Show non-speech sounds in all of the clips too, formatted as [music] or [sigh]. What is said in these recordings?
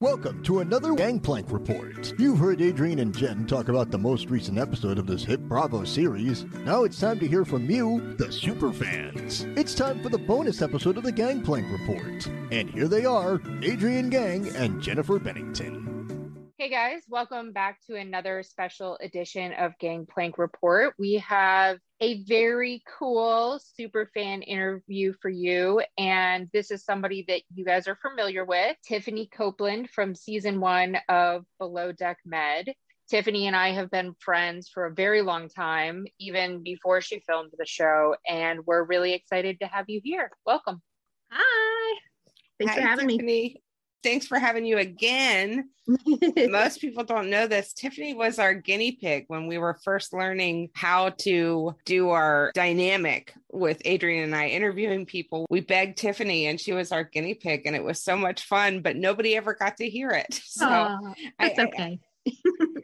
Welcome to another Gangplank Report. You've heard Adrienne and Jen talk about the most recent episode of this hit Bravo series. Now it's time to hear from you, the superfans. It's time for the bonus episode of the Gangplank Report. And here they are, Adrienne Gang and Jennifer Bennington. Hey guys, welcome back to another special edition of Gangplank Report. We have a very cool super fan interview for you. And this is somebody that you guys are familiar with Tiffany Copeland from season one of Below Deck Med. Tiffany and I have been friends for a very long time, even before she filmed the show. And we're really excited to have you here. Welcome. Hi. Thanks Hi, for having Tiffany. me. Thanks for having you again. [laughs] Most people don't know this. Tiffany was our guinea pig when we were first learning how to do our dynamic with Adrienne and I interviewing people. We begged Tiffany and she was our guinea pig and it was so much fun, but nobody ever got to hear it. [laughs] So Aw, that's I- I- okay.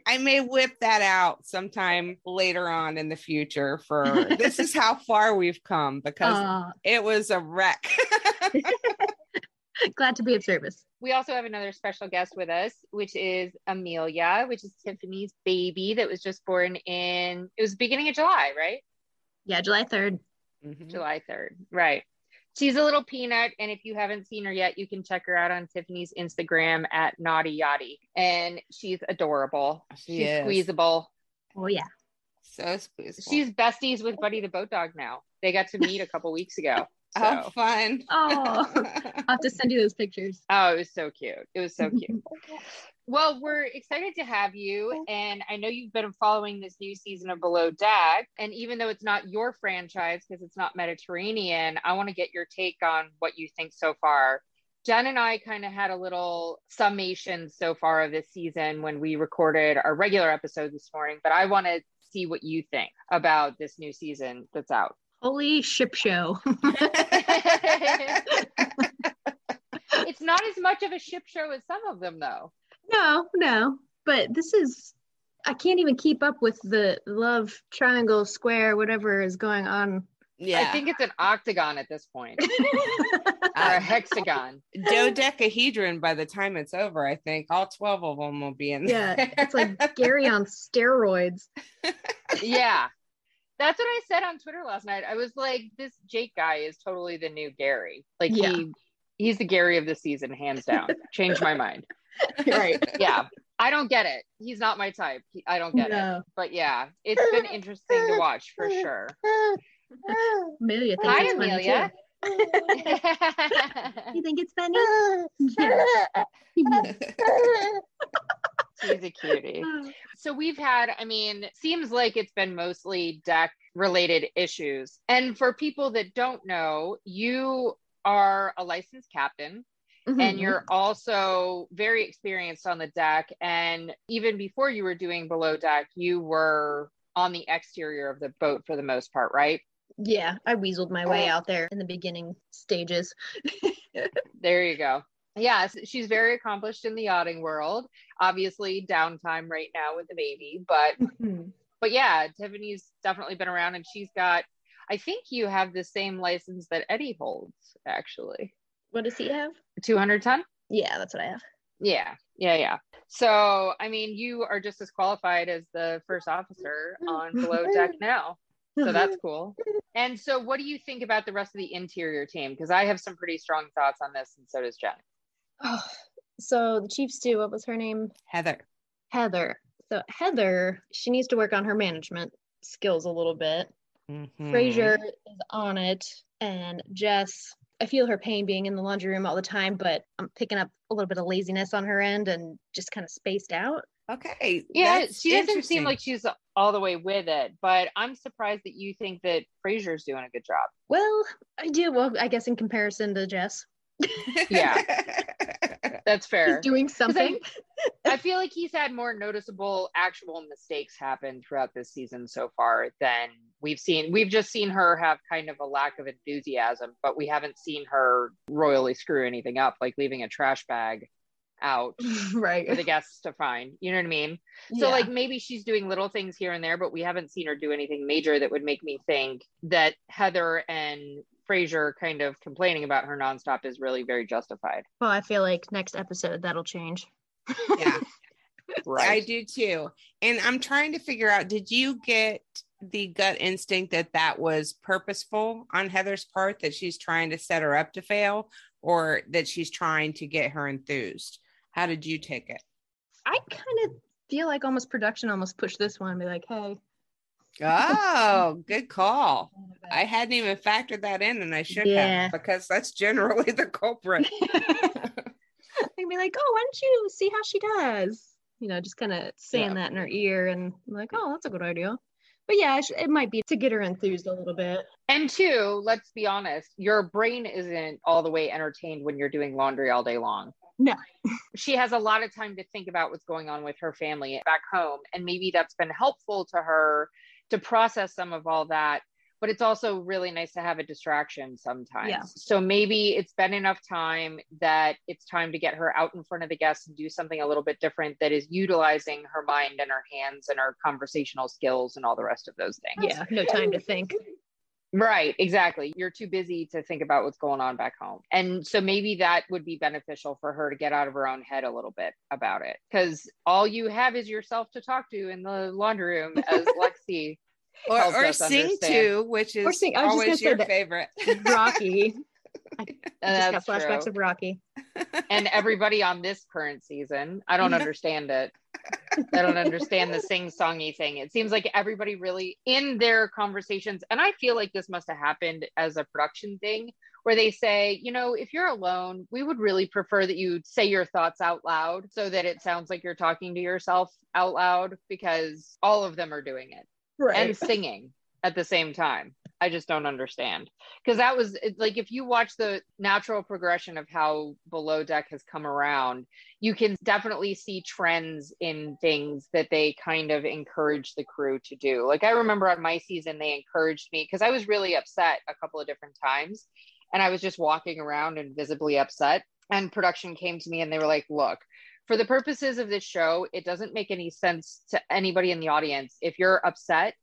I may whip that out sometime later on in the future for [laughs] this is how far we've come because Aw, it was a wreck. [laughs] glad to be of service. We also have another special guest with us, which is Amelia, which is Tiffany's baby that was just born in, it was beginning of July, right? Yeah, July 3rd. Mhm. July 3rd. Right. She's a little peanut. And if you haven't seen her yet, you can check her out on Tiffany's Instagram at Naughty Yachty. And she's adorable. She she's is. squeezable. Oh, yeah. So squeezable. She's besties with Buddy the Boat Dog now. They got to meet a couple weeks ago. Oh, so. Oh, fun. Oh, [laughs] I'll [laughs] have to send you those pictures. Oh, it was so cute. It was so cute. [laughs] well, we're excited to have you. And I know you've been following this new season of Below Deck. And even though it's not your franchise because it's not Mediterranean, I want to get your take on what you think so far. Jen and I kind of had a little summation so far of this season when we recorded our regular episode this morning, but I want to see what you think about this new season that's out. Holy ship show. [laughs] It's not as much of a ship show as some of them, though. no, no. But this is, I can't even keep up with the love triangle, square, whatever is going on. yeah. I think it's an octagon at this point, [laughs] or a hexagon. dodecahedron by the time it's over. I think all 12 of them will be in yeah, it's like Gary on steroids. [laughs] yeah. That's what I said on Twitter last night. I was like, this Jake guy is totally the new Gary. Like Yeah. he he's the Gary of the season, hands down. [laughs] Changed my mind. Right. Yeah. I don't get it. He's not my type. I don't get it. But yeah, it's been interesting to watch for sure. Amelia Hi, it's funny, Amelia. [laughs] You think it's funny? Yeah. [laughs] She's a cutie. [laughs] So we've had, I mean, seems like it's been mostly deck related issues. And for people that don't know, you are a licensed captain and Mhm. you're also very experienced on the deck. And even before you were doing below deck, you were on the exterior of the boat for the most part, right? Yeah, I weaseled my way out there in the beginning stages. [laughs] There you go. Yes, she's very accomplished in the yachting world. Obviously, downtime right now with the baby, but mm-hmm. but yeah, Tiffany's definitely been around and she's got I think you have the same license that Eddie holds, actually. What does he have? 200 ton? Yeah, that's what I have. Yeah, yeah, yeah. So, I mean, you are just as qualified as the first officer on below deck [laughs] now. So that's cool. And so, what do you think about the rest of the interior team? Because I have some pretty strong thoughts on this, and so does Jen. Oh, so the Chiefs stew, what was her name? Heather. Heather. So Heather, she needs to work on her management skills a little bit. Mhm. Fraser is on it, and Jess. I feel her pain being in the laundry room all the time, but I'm picking up a little bit of laziness on her end and just kind of spaced out. Okay. Yeah, she doesn't seem like she's all the way with it, but I'm surprised that you think that Fraser's doing a good job. Well, I do. Well, I guess in comparison to Jess, [laughs] [laughs] [laughs] That's he's fair. doing [laughs] something. I [laughs] feel like he's had more noticeable actual mistakes happen throughout this season so far than we've seen. We've just seen her have kind of a lack of enthusiasm, but we haven't seen her royally screw anything up, like leaving a trash bag out right. for the guests to find. You know what I mean? So Yeah. like maybe she's doing little things here and there, but we haven't seen her do anything major that would make me think that Heather and Fraser kind of complaining about her nonstop is really very justified. well, I feel like next episode that'll change. yeah. [laughs] Right. I do too. And I'm trying to figure out did you get the gut instinct that that was purposeful on Heather's part, that she's trying to set her up to fail, or that she's trying to get her enthused? How did you take it? I kind of feel like almost production almost pushed this one and be like, hey. Oh, good call. I hadn't even factored that in, and I should Yeah. have because that's generally [laughs] the culprit. [laughs] They'd be like, oh, why don't you see how she does? You know, just kind of saying Yeah. that in her ear and I'm like, oh, that's a good idea. But yeah, it it might be to get her enthused a little bit. And two, let's be honest, your brain isn't all the way entertained when you're doing laundry all day long. No. [laughs] she has a lot of time to think about what's going on with her family back home. And maybe that's been helpful to her to process some of all that. But it's also really nice to have a distraction sometimes. Yeah. So maybe it's been enough time that it's time to get her out in front of the guests and do something a little bit different that is utilizing her mind and her hands and her conversational skills and all the rest of those things. Yeah, no time to think. Right, exactly. You're too busy to think about what's going on back home. And so maybe that would be beneficial for her to get out of her own head a little bit about it. Because all you have is yourself to talk to in the laundry room, as [laughs] Lexi. or or sing understand. to, which is sing- I was just always your favorite. [laughs] Rocky. [laughs] I And just got flashbacks true. of Rocky. and everybody on this current season. I don't understand it. I don't understand the sing songy thing. It seems like everybody really in their conversations, and I feel like this must have happened as a production thing where they say, you know, if you're alone, we would really prefer that you say your thoughts out loud so that it sounds like you're talking to yourself out loud because all of them are doing it and singing at the same time. I just don't understand because that was like if you watch the natural progression of how Below Deck has come around, you can definitely see trends in things that they kind of encourage the crew to do. Like I remember on my season, they encouraged me because I was really upset a couple of different times, and I was just walking around and visibly upset. And production came to me and they were like, "Look." For the purposes of this show, it doesn't make any sense to anybody in the audience if you're upset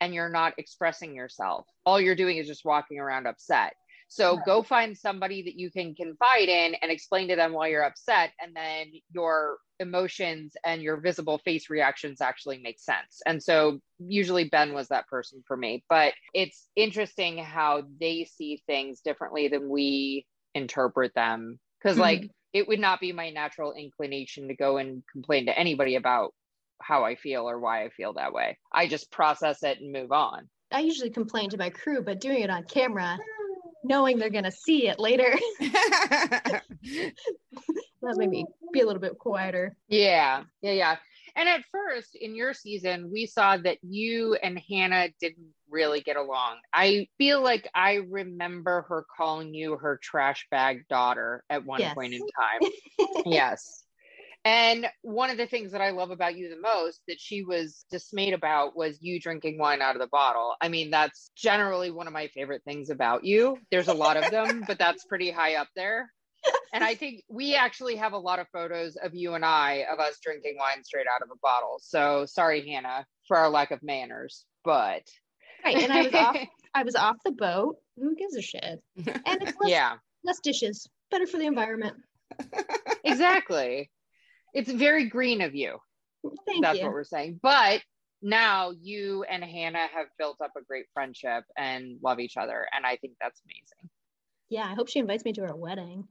and you're not expressing yourself. All you're doing is just walking around upset. So Right. go find somebody that you can confide in and explain to them why you're upset. And then your emotions and your visible face reactions actually make sense. And so usually Ben was that person for me. But it's interesting how they see things differently than we interpret them. Because, mm-hmm. like, it would not be my natural inclination to go and complain to anybody about how I feel or why I feel that way. I just process it and move on. I usually complain to my crew, but doing it on camera, knowing they're gonna see it later, [laughs] that made me be a little bit quieter. Yeah, yeah, yeah. And at first in your season, we saw that you and Hannah didn't really get along. I feel like I remember her calling you her trash bag daughter at one Yes. point in time. [laughs] yes. And one of the things that I love about you the most that she was dismayed about was you drinking wine out of the bottle. I mean, that's generally one of my favorite things about you. There's a lot of them, but that's pretty high up there. And I think we actually have a lot of photos of you and I of us drinking wine straight out of a bottle. So sorry, Hannah, for our lack of manners, but Right, and I was off. [laughs] I was off the boat. Who gives a shit? And it's less, yeah, less dishes, better for the environment. exactly. It's very green of you. Thank That's you. what we're saying. But now you and Hannah have built up a great friendship and love each other. And I think that's amazing. Yeah, I hope she invites me to her wedding.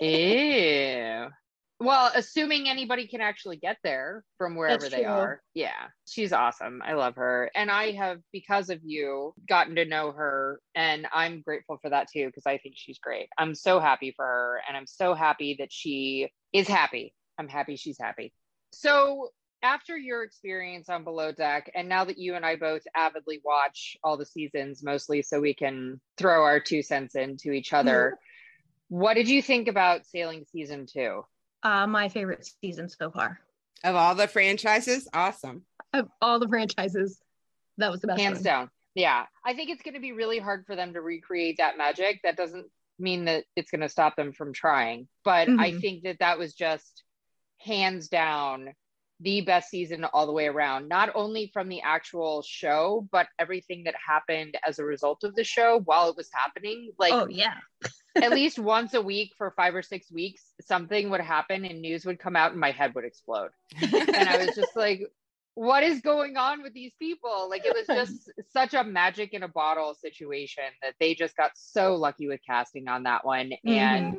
Ew. Well, assuming anybody can actually get there from wherever they are. Yeah, she's awesome. I love her. And I have, because of you, gotten to know her. And I'm grateful for that too, because I think she's great. I'm so happy for her. And I'm so happy that she is happy. I'm happy she's happy. So, after your experience on Below Deck, and now that you and I both avidly watch all the seasons, mostly so we can throw our two cents into each other, what did you think about Sailing Season 2? Uh, my favorite season so far Of all the franchises, awesome. of all the franchises. That was the best. hands one. down yeah i think it's going to be really hard for them to recreate that magic that doesn't mean that it's going to stop them from trying but i Mhm. think that that was just hands down the best season all the way around not only from the actual show but everything that happened as a result of the show while it was happening like oh yeah. at [laughs] least once a week for five or six weeks something would happen and news would come out and my head would explode and I was [laughs] just like, what is going on with these people? Like it was just such a magic in a bottle situation that they just got so lucky with casting on that one. And mm-hmm.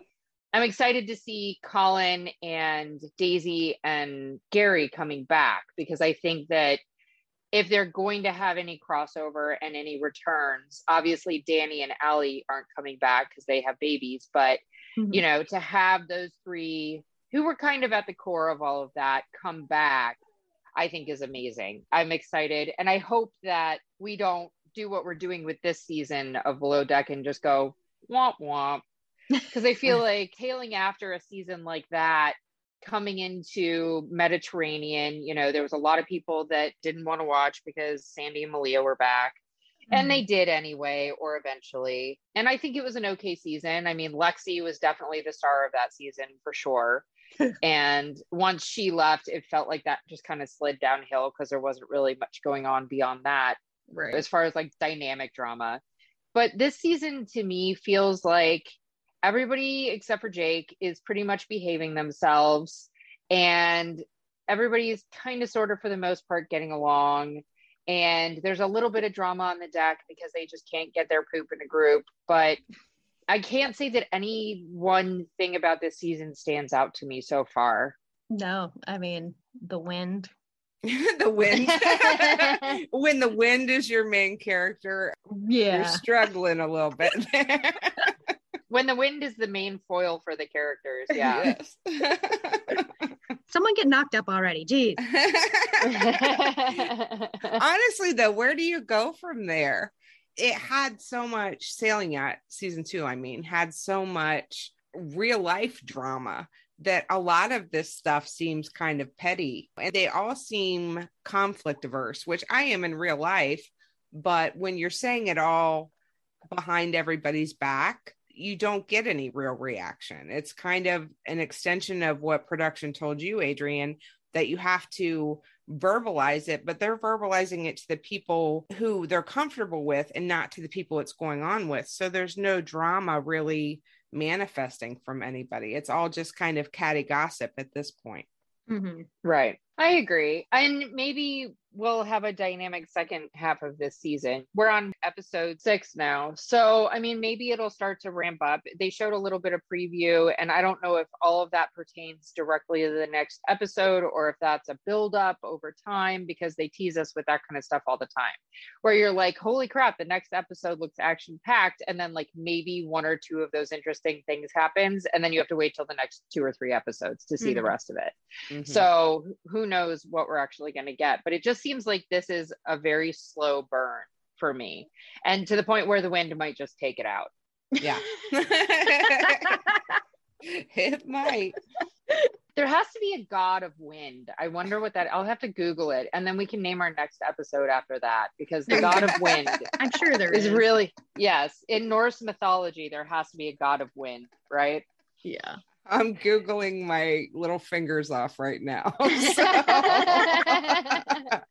I'm excited to see Colin and Daisy and Gary coming back because I think that if they're going to have any crossover and any returns, obviously Dani and Alli aren't coming back because they have babies, but Mhm. you know, to have those three who were kind of at the core of all of that come back, I think is amazing. I'm excited. And I hope that we don't do what we're doing with this season of Below Deck and just go womp womp. Because I feel [laughs] like tailing after a season like that, coming into Mediterranean, you know, there was a lot of people that didn't want to watch because Sandy and Malia were back. And they mm-hmm. did anyway or eventually. And i think it was an okay season. I mean lexi was definitely the star of that season for sure. [laughs] And once she left it felt like that just kind of slid downhill because there wasn't really much going on beyond that right. as far as like dynamic drama. But this season to me feels like everybody except for jake is pretty much behaving themselves and everybody's kind of sort of for the most part getting along and there's a little bit of drama on the deck because they just can't get their poop in a group but i can't say that any one thing about this season stands out to me so far No, I mean the wind. [laughs] the wind. [laughs] when the wind is your main character, yeah you're Yeah. struggling a little bit there. [laughs] when the wind is the main foil for the characters [laughs] yeah Yes. [laughs] Someone get knocked up already. Jeez. [laughs] Honestly, though, where do you go from there? It had so much sailing at season two, I mean, had so much real life drama that a lot of this stuff seems kind of petty and they all seem conflict averse, which I am in real life. But when you're saying it all behind everybody's back, you don't get any real reaction. It's kind of an extension of what production told you, Adrienne, that you have to verbalize it, but they're verbalizing it to the people who they're comfortable with and not to the people it's going on with. So there's no drama really manifesting from anybody. It's all just kind of catty gossip at this point. Mhm. Right. I agree. And maybe we'll have a dynamic second half of this season. We're on episode six now. So, I mean, maybe it'll start to ramp up. They showed a little bit of preview, and I don't know if all of that pertains directly to the next episode or if that's a build-up over time because they tease us with that kind of stuff all the time. Where you're like, holy crap, the next episode looks action packed. And then, like, maybe one or two of those interesting things happens. And then you have to wait till the next two or three episodes to see the Mhm. rest of it. Mhm. So who knows what we're actually going to get? But it just seems like this is a very slow burn for me, and to the point where the wind might just take it out. yeah. [laughs] it might. There has to be a god of wind. I wonder what that. I'll have to Google it, and then we can name our next episode after that because the god of wind [laughs] I'm sure there is is. really yes. In Norse mythology, there has to be a god of wind, right? Yeah. I'm Googling my little fingers off right now. [laughs] So- [laughs]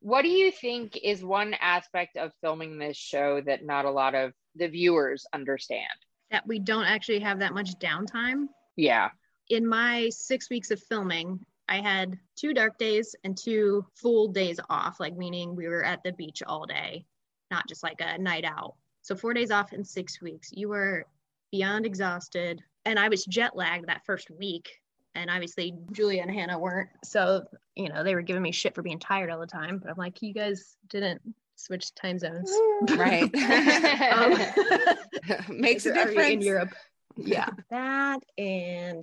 what do you think is one aspect of filming this show that not a lot of the viewers understand? That we don't actually have that much downtime. Yeah. In my six weeks of filming, I had two dark days and two full days off, like meaning we were at the beach all day, not just like a night out. So four days off in six weeks. You were beyond exhausted. And I was jet lagged that first week. And obviously, Julia and Hannah weren't. So, you know, they were giving me shit for being tired all the time. But I'm like, you guys didn't switch time zones. [laughs] Right. [laughs] um, [laughs] Makes a difference. in Europe. Yeah. that and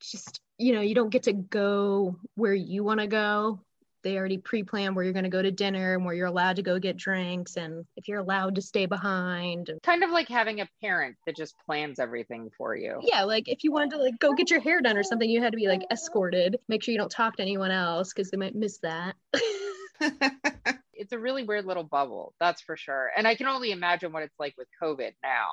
just, you know, you don't get to go where you want to go. They already pre plan where you're going to go to dinner and where you're allowed to go get drinks and if you're allowed to stay behind. kind of like having a parent that just plans everything for you. Yeah, like if you wanted to like go get your hair done or something, you had to be like escorted. Make sure you don't talk to anyone else because they might miss that. [laughs] It's a really weird little bubble, that's for sure. And I can only imagine what it's like with COVID now.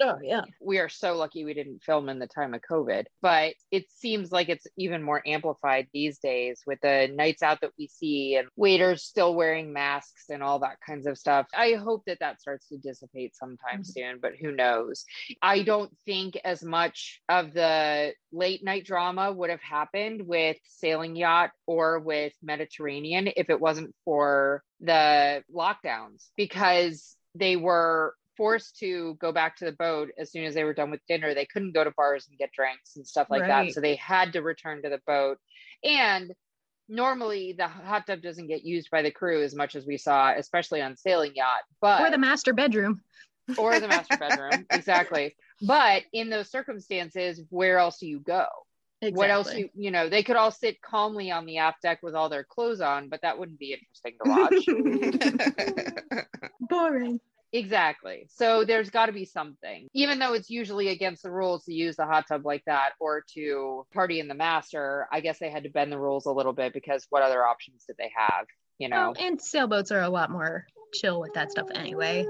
Oh yeah. we are so lucky we didn't film in the time of COVID, but it seems like it's even more amplified these days with the nights out that we see and waiters still wearing masks and all that kinds of stuff. I hope that that starts to dissipate sometime mm-hmm. soon, but who knows? I don't think as much of the late night drama would have happened with Sailing Yacht or with Mediterranean if it wasn't for the lockdowns because they were forced to go back to the boat as soon as they were done with dinner. They couldn't go to bars and get drinks and stuff like Right. that. So they had to return to the boat. And normally the hot tub doesn't get used by the crew as much as we saw, especially on sailing yacht, but Or the master bedroom. or the master bedroom. [laughs] exactly. But in those circumstances, where else do you go? What else you you know, they could all sit calmly on the aft deck with all their clothes on, but that wouldn't be interesting to [laughs] watch. [laughs] boring. Exactly. So there's got to be something, even though it's usually against the rules to use the hot tub like that or to party in the master. I guess they had to bend the rules a little bit because what other options did they have? You know, Oh, and sailboats are a lot more chill with that stuff anyway.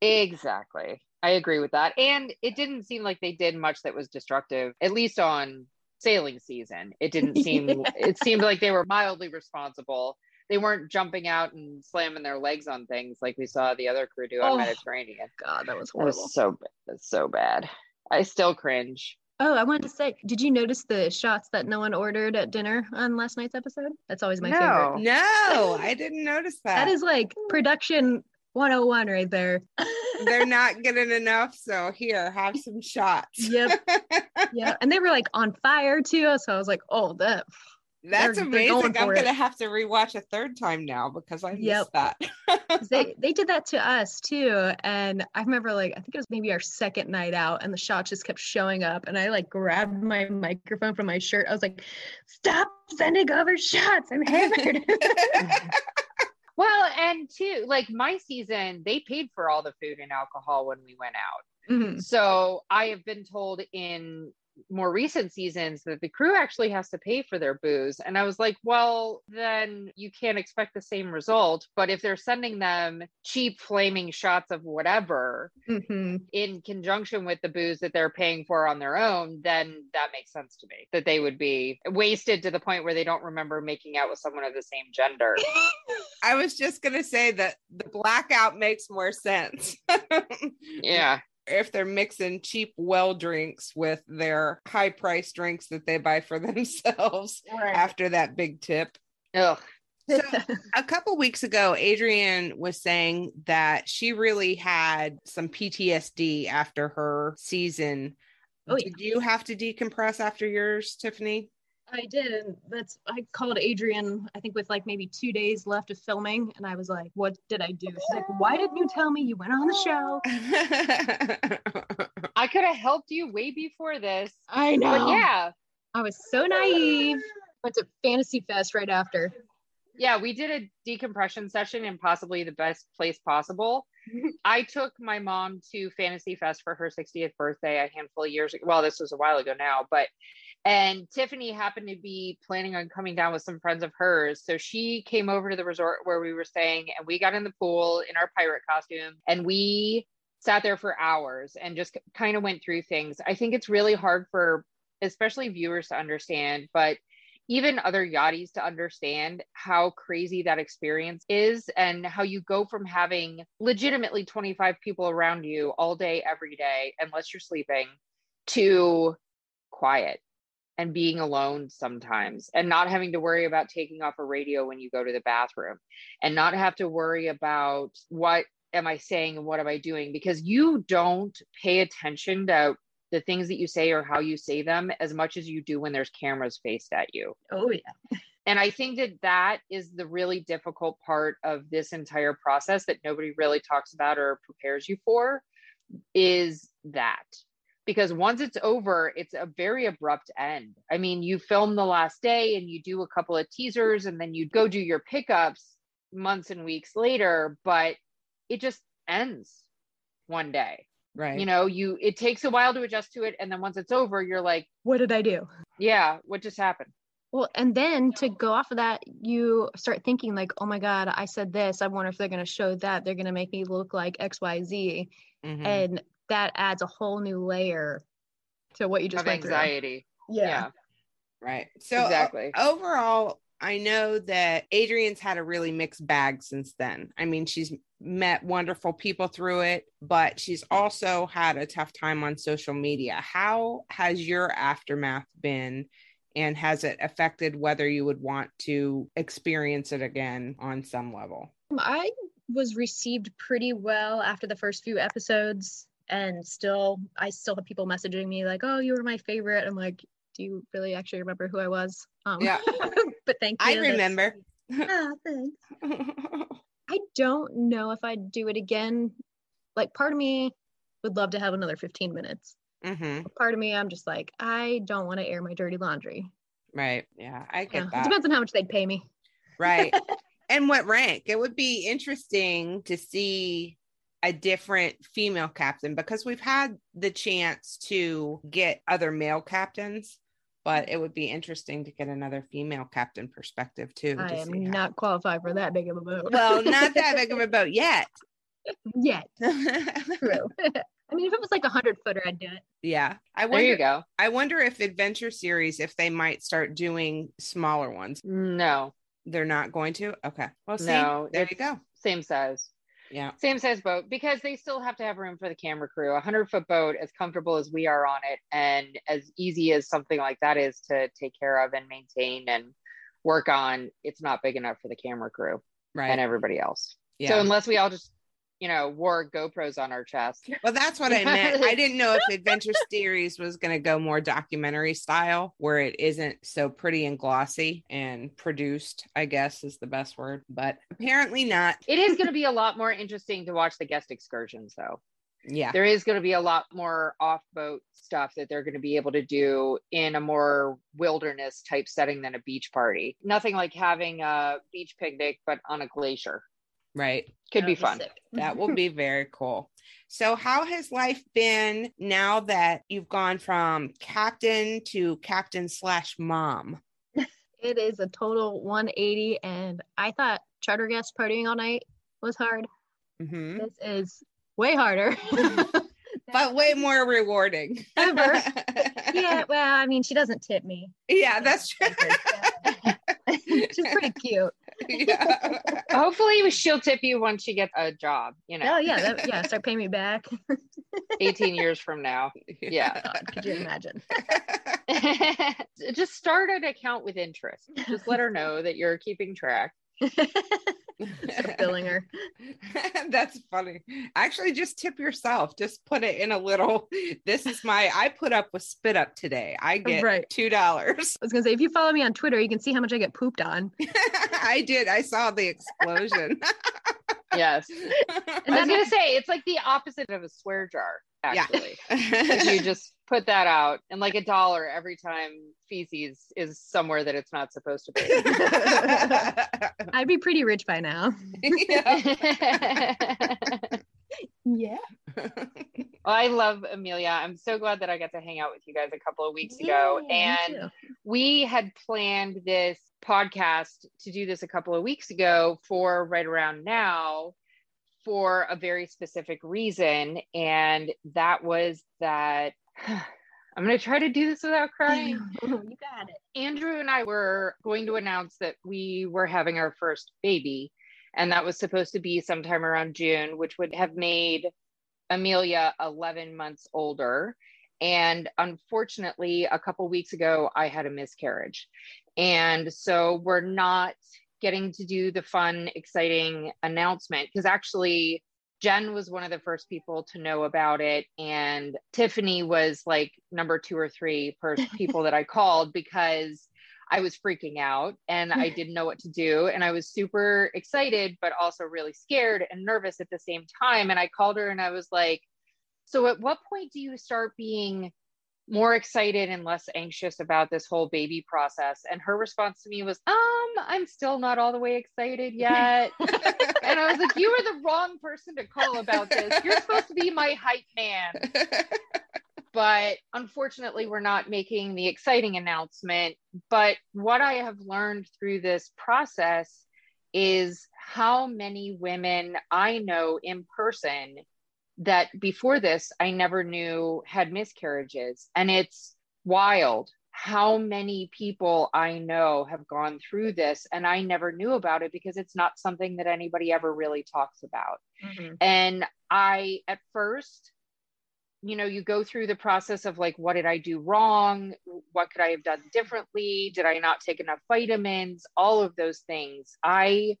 exactly. I agree with that. And it didn't seem like they did much that was destructive, at least on sailing season. It didn't seem, [laughs] Yeah. it seemed like they were mildly responsible. They weren't jumping out and slamming their legs on things like we saw the other crew do on Oh. Mediterranean. God, that was horrible. That was so ba- that's so bad. I still cringe. Oh, I wanted to say, did you notice the shots that no one ordered at dinner on last night's episode? That's always my No. favorite. no, [laughs] I didn't notice that. That is like production 101 right there. [laughs] They're not getting enough, so here, have some shots. Yep. [laughs] yeah. And they were like on fire too. So I was like, oh, that. That's They're- they're going amazing. I'm gonna have to rewatch a third time now because I missed Yep. that. 'cause They, they did that to us too. And I remember like, I think it was maybe our second night out and the shots just kept showing up. And I like grabbed my microphone from my shirt. I was like, stop sending over shots. I'm hammered. [laughs] Well, and too, like my season, they paid for all the food and alcohol when we went out. Mhm. So I have been told in more recent seasons that the crew actually has to pay for their booze. And I was like, well, then you can't expect the same result. But if they're sending them cheap flaming shots of whatever Mhm. in conjunction with the booze that they're paying for on their own, then that makes sense to me that they would be wasted to the point where they don't remember making out with someone of the same gender. [laughs] I was just gonna say that the blackout makes more sense. [laughs] yeah. If they're mixing cheap well drinks with their high price drinks that they buy for [laughs] themselves after that big tip. Ugh. So [laughs] a couple weeks ago, Adrienne was saying that she really had some PTSD after her season. Oh, yeah. Did you have to decompress after yours, Tiffany? I did. and That's I called Adrienne, I think with like maybe two days left of filming, and I was like, "What did I do?" She's like, "Why didn't you tell me you went on the show?" [laughs] I could have helped you way before this. I But yeah, I was so naive. Went to Fantasy Fest right after. yeah, we did a decompression session in possibly the best place possible. [laughs] I took my mom to Fantasy Fest for her 60th birthday a handful of years ago. Well, this was a while ago now, but and Tiffany happened to be planning on coming down with some friends of hers. So she came over to the resort where we were staying and we got in the pool in our pirate costume and we sat there for hours and just kind of went through things. I think it's really hard for especially viewers to understand, but even other yachties to understand how crazy that experience is and how you go from having legitimately 25 people around you all day, every day, unless you're sleeping, to quiet and being alone sometimes and not having to worry about taking off a radio when you go to the bathroom and not have to worry about what am I saying and what am I doing because you don't pay attention to the things that you say or how you say them as much as you do when there's cameras faced at you. Oh yeah. And I think that that is the really difficult part of this entire process that nobody really talks about or prepares you for is that because once it's over, it's a very abrupt end. I mean, you film the last day and you do a couple of teasers and then you go do your pickups months and weeks later, but it just ends one day. Right. You know, you it takes a while to adjust to it and then once it's over, you're like, What did I do? yeah, what just happened? Well, and then to go off of that, you start thinking like, oh my God, I said this. I wonder if they're going to show that. They're going to make me look like XYZ. Mhm. And that adds a whole new layer to what you just of went anxiety. through. Yeah. Right. So o- Exactly. overall, I know that Adrienne's had a really mixed bag since then. I mean, she's met wonderful people through it, but she's also had a tough time on social media. How has your aftermath been? And has it affected whether you would want to experience it again on some level? I was received pretty well after the first few episodes. And still, I still have people messaging me like, oh, you were my favorite. I'm like, do you really actually remember who I was? Um, Yeah. [laughs] but thank you. I remember. Ah, thanks. [laughs] I don't know if I'd do it again. Like, part of me would love to have another 15 minutes. hmm Part of me, I'm just like, I don't want to air my dirty laundry. Right. Yeah, I Yeah, get It depends on how much they'd pay me. right [laughs] and what rank it would be interesting to see a different female captain because we've had the chance to get other male captains but it would be interesting to get another female captain perspective too I to am see how- not qualified for that big of a boat. well not that big of a [laughs] boat yet yet. [laughs] True. [laughs] I mean, if it was like a hundred footer, I'd do it. yeah i There wonder you go. i wonder if adventure series if they might start doing smaller ones No, they're not going to okay well see No, there you go same size. Yeah Same size boat because they still have to have room for the camera crew. A hundred foot boat, as comfortable as we are on it, and as easy as something like that is to take care of and maintain and work on, it's not big enough for the camera crew right and everybody else. yeah So unless we all just, you know, wore GoPros on our chest, Well, that's what I meant. I didn't know if Adventure [laughs] Series was going to go more documentary style, where it isn't so pretty and glossy and produced, I guess is the best word, but apparently not. it is going [laughs] to be a lot more interesting to watch the guest excursions, though. Yeah. there is going to be a lot more off boat stuff that they're going to be able to do in a more wilderness type setting than a beach party. Nothing like having a beach picnic, but on a glacier. Right. Could be That'd fun. [laughs] That will [laughs] be very cool. So, how has life been now that you've gone from captain to captain slash mom? It is a total 180, and I thought charter guest partying all night was hard. Mhm. This is way harder. [laughs] But way more rewarding. Ever. yeah, well, I mean, she doesn't tip me. yeah, that's true. She's pretty cute. Yeah. [laughs] Hopefully, she'll tip you once she gets a job, you know, Oh yeah, that, yeah. Start paying me back. [laughs] 18 years from now. Yeah. [laughs] God, could you imagine? Just start an account with interest. Just let her know that you're keeping track. Start billing her. That's funny. Actually, just tip yourself. Just put it in a little. [laughs] This is my. I put up with spit up today. I get Right. two dollars. I was gonna say, if you follow me on Twitter, you can see how much I get pooped on. [laughs] I did. I saw the explosion. [laughs] Yes. [laughs] And I was going to say, it's like the opposite of a swear jar, actually. [laughs] if you just put that out and like a dollar every time feces is somewhere that it's not supposed to be. [laughs] I'd be pretty rich by now. Yeah. Yeah. Well, I love Amelia. I'm so glad that I got to hang out with you guys a couple of weeks ago. And we had planned this podcast to do this a couple of weeks ago for right around now for a very specific reason. And that was that [sighs] I'm going to try to do this without crying. [laughs] you got it. Andrew and I were going to announce that we were having our first baby, and that was supposed to be sometime around June, which would have made Amelia 11 months older. And unfortunately, a couple weeks ago, I had a miscarriage. And so we're not getting to do the fun, exciting announcement because actually, Jen was one of the first people to know about it. And Tiffany was like number two or three per [laughs] people that I called because I was freaking out and I [laughs] didn't know what to do. And I was super excited, but also really scared and nervous at the same time. And I called her and I was like, So at what point do you start being more excited and less anxious about this whole baby process? And her response to me was, Um, I'm still not all the way excited yet. [laughs] and I was like, You are the wrong person to call about this. You're supposed to be my hype man [laughs] but unfortunately we're not making the exciting announcement. But what i have learned through this process is how many women i know in person that before this i never knew had miscarriages. And it's wild how many people i know have gone through this and i never knew about it because it's not something that anybody ever really talks about. Mm-hmm. and i at first you know you go through the process of like what did i do wrong? What could i have done differently? Did i not take enough vitamins? All of those things. I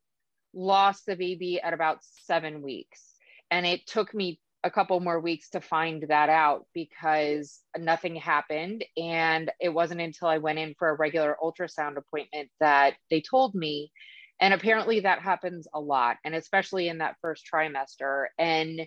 lost the baby at about seven weeks and it took me a couple more weeks to find that out because nothing happened and it wasn't until i went in for a regular ultrasound appointment that they told me and apparently that happens a lot and especially in that first trimester and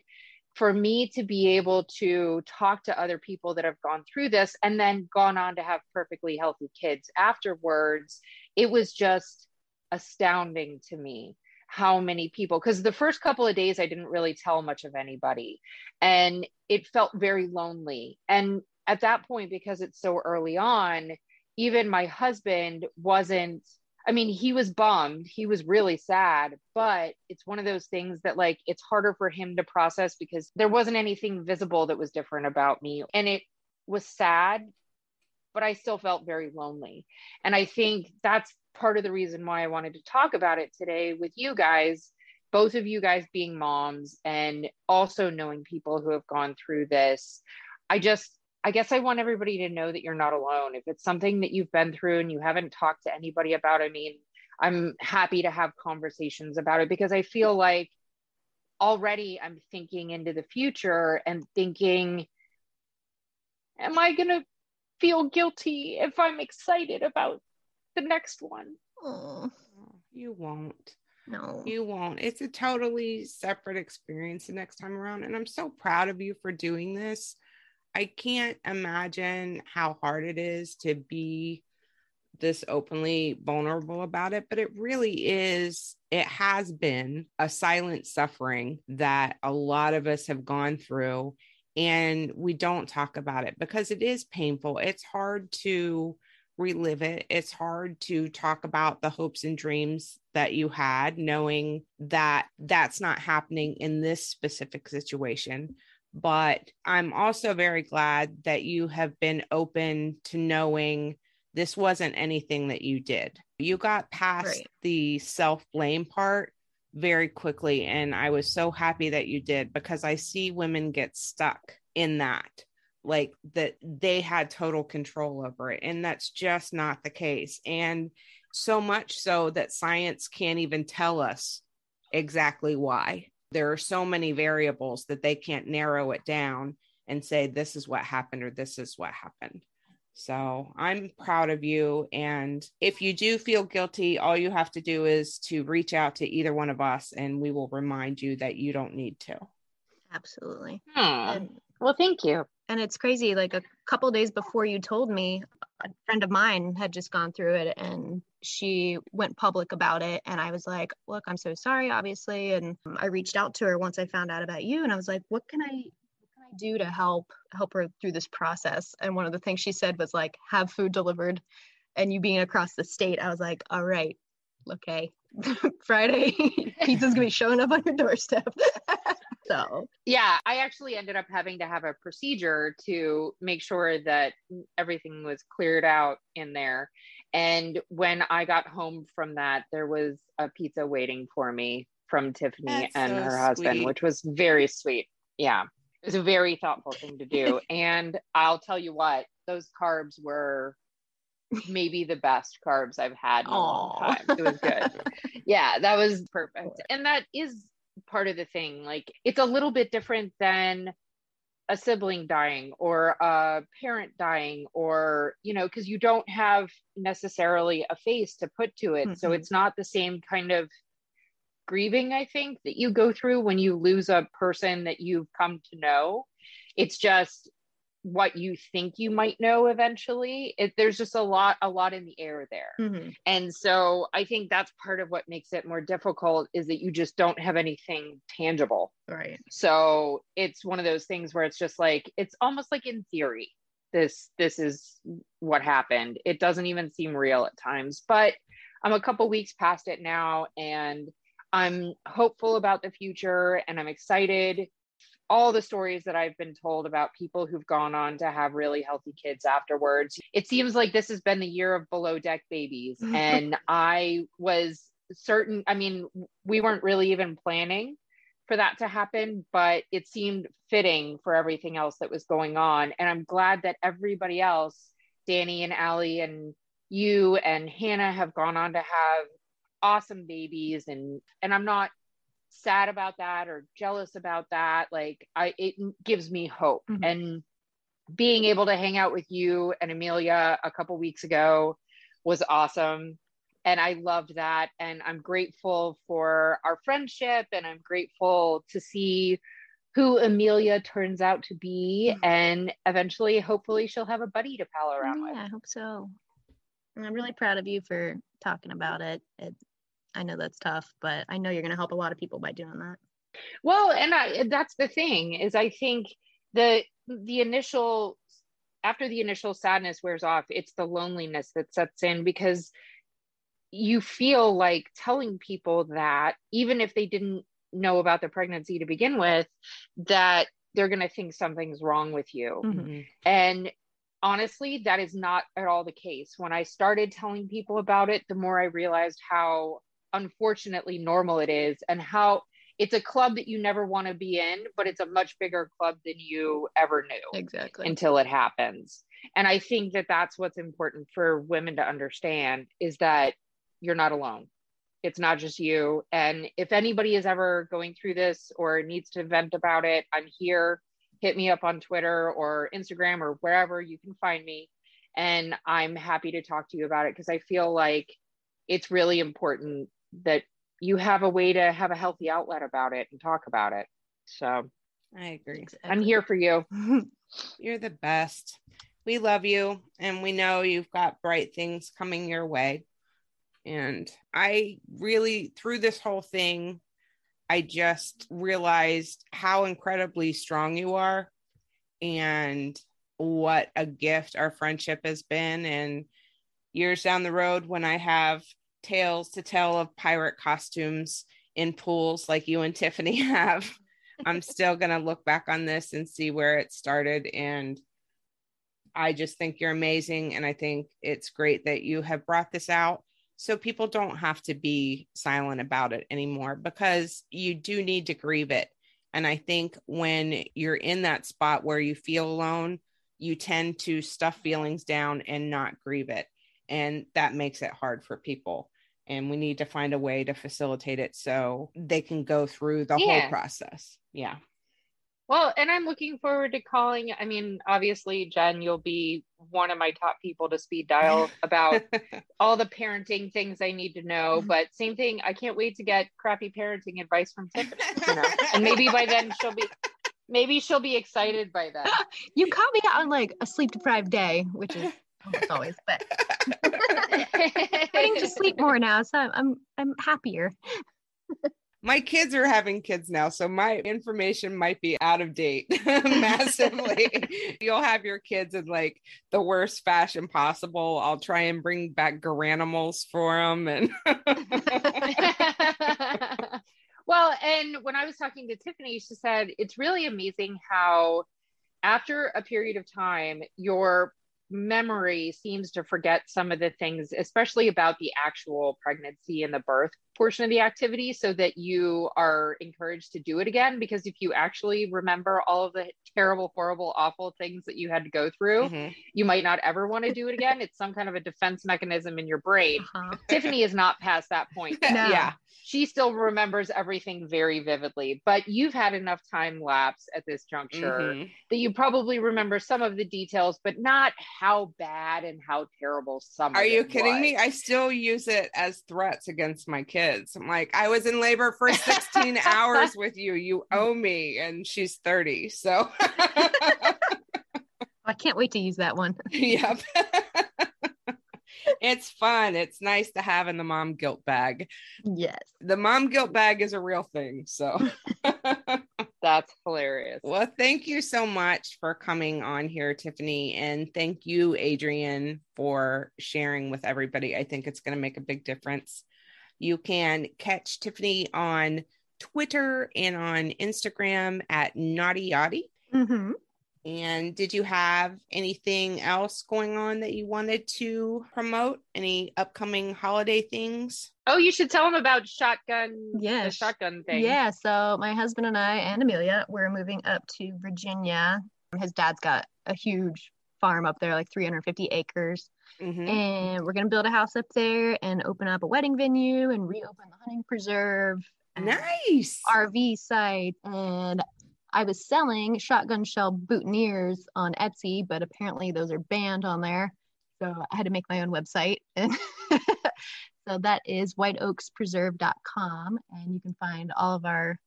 for me to be able to talk to other people that have gone through this and then gone on to have perfectly healthy kids afterwards, it was just astounding to me how many people because the first couple of days I didn't really tell much of anybody and it felt very lonely. And at that point, because it's so early on, even my husband wasn't I mean, he was bummed. He was really sad, but it's one of those things that like it's harder for him to process because there wasn't anything visible that was different about me. And it was sad, but I still felt very lonely. And I think that's part of the reason why I wanted to talk about it today with you guys, both of you guys being moms and also knowing people who have gone through this. I just I guess I want everybody to know that you're not alone. If it's something that you've been through and you haven't talked to anybody about, I mean, I'm happy to have conversations about it because I feel like already I'm thinking into the future and thinking, am I going to feel guilty if I'm excited about the next one? Oh, you won't. No, you won't. It's a totally separate experience the next time around. And I'm so proud of you for doing this I can't imagine how hard it is to be this openly vulnerable about it, but it really is, it has been a silent suffering that a lot of us have gone through. And we don't talk about it because it is painful. It's hard to relive it. It's hard to talk about the hopes and dreams that you had, knowing that that's not happening in this specific situation. But I'm also very glad that you have been open to knowing this wasn't anything that you did. You got past right. the self blame part very quickly. And I was so happy that you did because I see women get stuck in that, like that they had total control over it. And that's just not the case. And so much so that science can't even tell us exactly why there are so many variables that they can't narrow it down and say this is what happened or this is what happened. So i'm proud of you. And if you do feel guilty all you have to do is to reach out to either one of us and we will remind you that you don't need to. Absolutely. Hmm. and, well thank you. and it's crazy like a couple days before you told me a friend of mine had just gone through it and she went public about it. And i was like look i'm so sorry obviously. And i reached out to her once i found out about you. And i was like what can i what can i do to help help her through this process? And one of the things she said was like have food delivered. And you being across the state i was like all right okay [laughs] friday [laughs] pizza's gonna be showing up on your doorstep [laughs] so yeah i actually ended up having to have a procedure to make sure that everything was cleared out in there and when i got home from that there was a pizza waiting for me from tiffany That's and so her husband which was very sweet yeah it was a very thoughtful thing to do [laughs] and i'll tell you what those carbs were maybe the best carbs I've had in a Aww. long time. It was good. [laughs] yeah, that was perfect. And that is part of the thing. Like it's a little bit different than a sibling dying or a parent dying or you know because you don't have necessarily a face to put to it mm-hmm. so it's not the same kind of grieving i think that you go through when you lose a person that you've come to know it's just what you think you might know eventually it, there's just a lot a lot in the air there. Mm-hmm. and so i think that's part of what makes it more difficult is that you just don't have anything tangible. Right. So it's one of those things where it's just like it's almost like in theory this this is what happened. It doesn't even seem real at times but i'm a couple weeks past it now and i'm hopeful about the future and i'm excited all the stories that I've been told about people who've gone on to have really healthy kids afterwards. It seems like this has been the year of below deck babies. [laughs] and I was certain, I mean, we weren't really even planning for that to happen, but it seemed fitting for everything else that was going on. And I'm glad that everybody else, Dani and Alli and you and Hannah have gone on to have awesome babies and and I'm not sad about that or jealous about that like i it gives me hope mm-hmm. and being able to hang out with you and amelia a couple weeks ago was awesome and i loved that and i'm grateful for our friendship and i'm grateful to see who amelia turns out to be mm-hmm. and eventually hopefully she'll have a buddy to pal around yeah, with i hope so and i'm really proud of you for talking about it. it I know that's tough, but I know you're going to help a lot of people by doing that. Well, and I, that's the thing is I think the the initial after the initial sadness wears off, it's the loneliness that sets in because you feel like telling people that even if they didn't know about the pregnancy to begin with that they're going to think something's wrong with you. Mm-hmm. And honestly, that is not at all the case. When I started telling people about it, the more I realized how unfortunately normal it is and how it's a club that you never want to be in, but it's a much bigger club than you ever knew. Exactly. Until it happens. And I think that that's what's important for women to understand is that you're not alone. It's not just you. And if anybody is ever going through this or needs to vent about it, I'm here. Hit me up on Twitter or Instagram or wherever you can find me. And I'm happy to talk to you about it because I feel like it's really important that you have a way to have a healthy outlet about it and talk about it. So I agree. Exactly. I'm here for you. [laughs] You're the best. We love you and we know you've got bright things coming your way. And I really, through this whole thing, I just realized how incredibly strong you are and what a gift our friendship has been. And years down the road, when I have tales to tell of pirate costumes in pools like you and Tiffany [laughs] have. I'm still going to look back on this and see where it started. And I just think you're amazing. And I think it's great that you have brought this out so people don't have to be silent about it anymore because you do need to grieve it. And I think when you're in that spot where you feel alone, you tend to stuff feelings down and not grieve it. And that makes it hard for people and we need to find a way to facilitate it so they can go through the yeah. whole process. Yeah. Well, and I'm looking forward to calling. I mean, obviously, Jen, you'll be one of my top people to speed dial [laughs] about [laughs] all the parenting things I need to know. Mm-hmm. But same thing, I can't wait to get crappy parenting advice from Tiffany. You know? [laughs] and maybe by then she'll be maybe she'll be excited by that. You caught me on like a sleep deprived day, which is almost always, but [laughs] getting to sleep more now, so I'm I'm, I'm happier. my kids are having kids now, so my information might be out of date [laughs] massively. [laughs] You'll have your kids in like the worst fashion possible. I'll try and bring back garanimals for them and well, and when I was talking to Tiffany, she said it's really amazing how after a period of time, your memory seems to forget some of the things, especially about the actual pregnancy and the birth portion of the activity so that you are encouraged to do it again. Because if you actually remember all of the terrible, horrible, awful things that you had to go through, Mhm. you might not ever want to do it again. It's some kind of a defense mechanism in your brain. Uh-huh. [laughs] Tiffany is not past that point. [laughs] No. Yeah. She still remembers everything very vividly, but you've had enough time lapse at this juncture Mhm. that you probably remember some of the details, but not how bad and how terrible some. Are you it kidding me? I still use it as threats against my kids. I'm like, I was in labor [laughs] for 16 hours with you. You owe me. And she's 30. So, [laughs] I can't wait to use that one. [laughs] yep. it's fun. It's nice to have in the mom guilt bag. Yes. The mom guilt bag is a real thing. So, That's hilarious. well, thank you so much for coming on here, Tiffany. And thank you, Adrienne, for sharing with everybody. I think it's going to make a big difference. You can catch Tiffany on Twitter and on Instagram at Naughty Yachty. hmm And did you have anything else going on that you wanted to promote? Any upcoming holiday things? Oh, you should tell them about shotgun. the shotgun thing. Yeah. So my husband and I and Amelia, we're moving up to Virginia. His dad's got a huge farm up there, like 350 acres. Mhm. And we're going to build a house up there and open up a wedding venue and reopen the hunting preserve. Nice. RV site. And I was selling shotgun shell boutonnieres on Etsy, but apparently those are banned on there. So I had to make my own website. [laughs] So that is whiteoakspreserve.com. And you can find all of our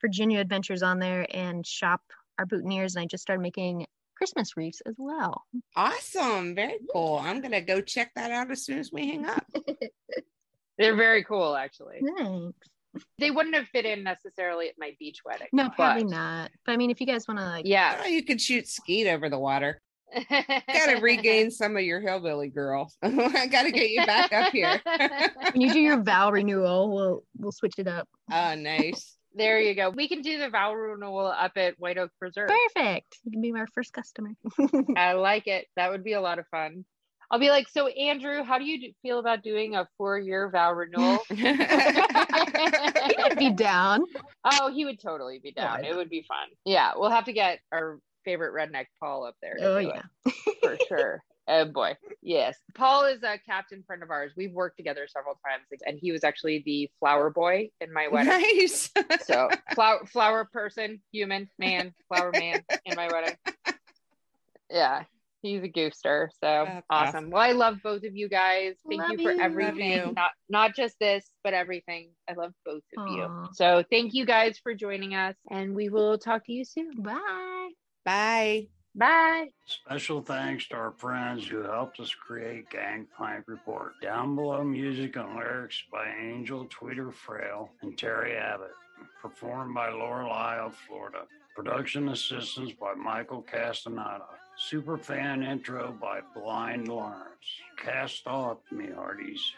Virginia adventures on there and shop our boutonnieres. And I just started making Christmas wreaths as well. Awesome. Very cool. I'm going to go check that out as soon as we hang up. [laughs] They're very cool, actually. Thanks. They wouldn't have fit in necessarily at my beach wedding. No, probably but- not. But I mean, if you guys want to like, Yeah. Oh, you could shoot skeet over the water. [laughs] Got to regain some of your hillbilly girl. [laughs] I got to get you back up here. [laughs] when you do your vow renewal, we'll we'll switch it up. oh, nice. there you go. We can do the vow renewal up at White Oak Preserve. Perfect. You can be my first customer. I like it. That would be a lot of fun. I'll be like, so Andrew, how do you feel about doing a four-year vow renewal? [laughs] he would be down. oh, he would totally be down. I It would be fun. Yeah, we'll have to get our favorite redneck Paul up there. Oh yeah. it, for [laughs] sure. Oh boy, yes. Paul is a captain friend of ours. We've worked together several times, and he was actually the flower boy in my wedding. nice. [laughs] So flower flower person, human, man, flower man in my wedding. Yeah. He's a gooster. So That's awesome. Well, I love both of you guys. Thank Love you for you. Everything. you. Not not just this, but everything. I love both of you. So thank you guys for joining us and we will talk to you soon. Bye. Bye. Bye. Special thanks to our friends who helped us create Gangplank Report. Down below, music and lyrics by Angel Tweeter Frail and Terry Abbott. Performed by Lorelei of Florida. Production assistance by Michael Castaneda. Superfan intro by Blind Lawrence. Cast off, me hearties.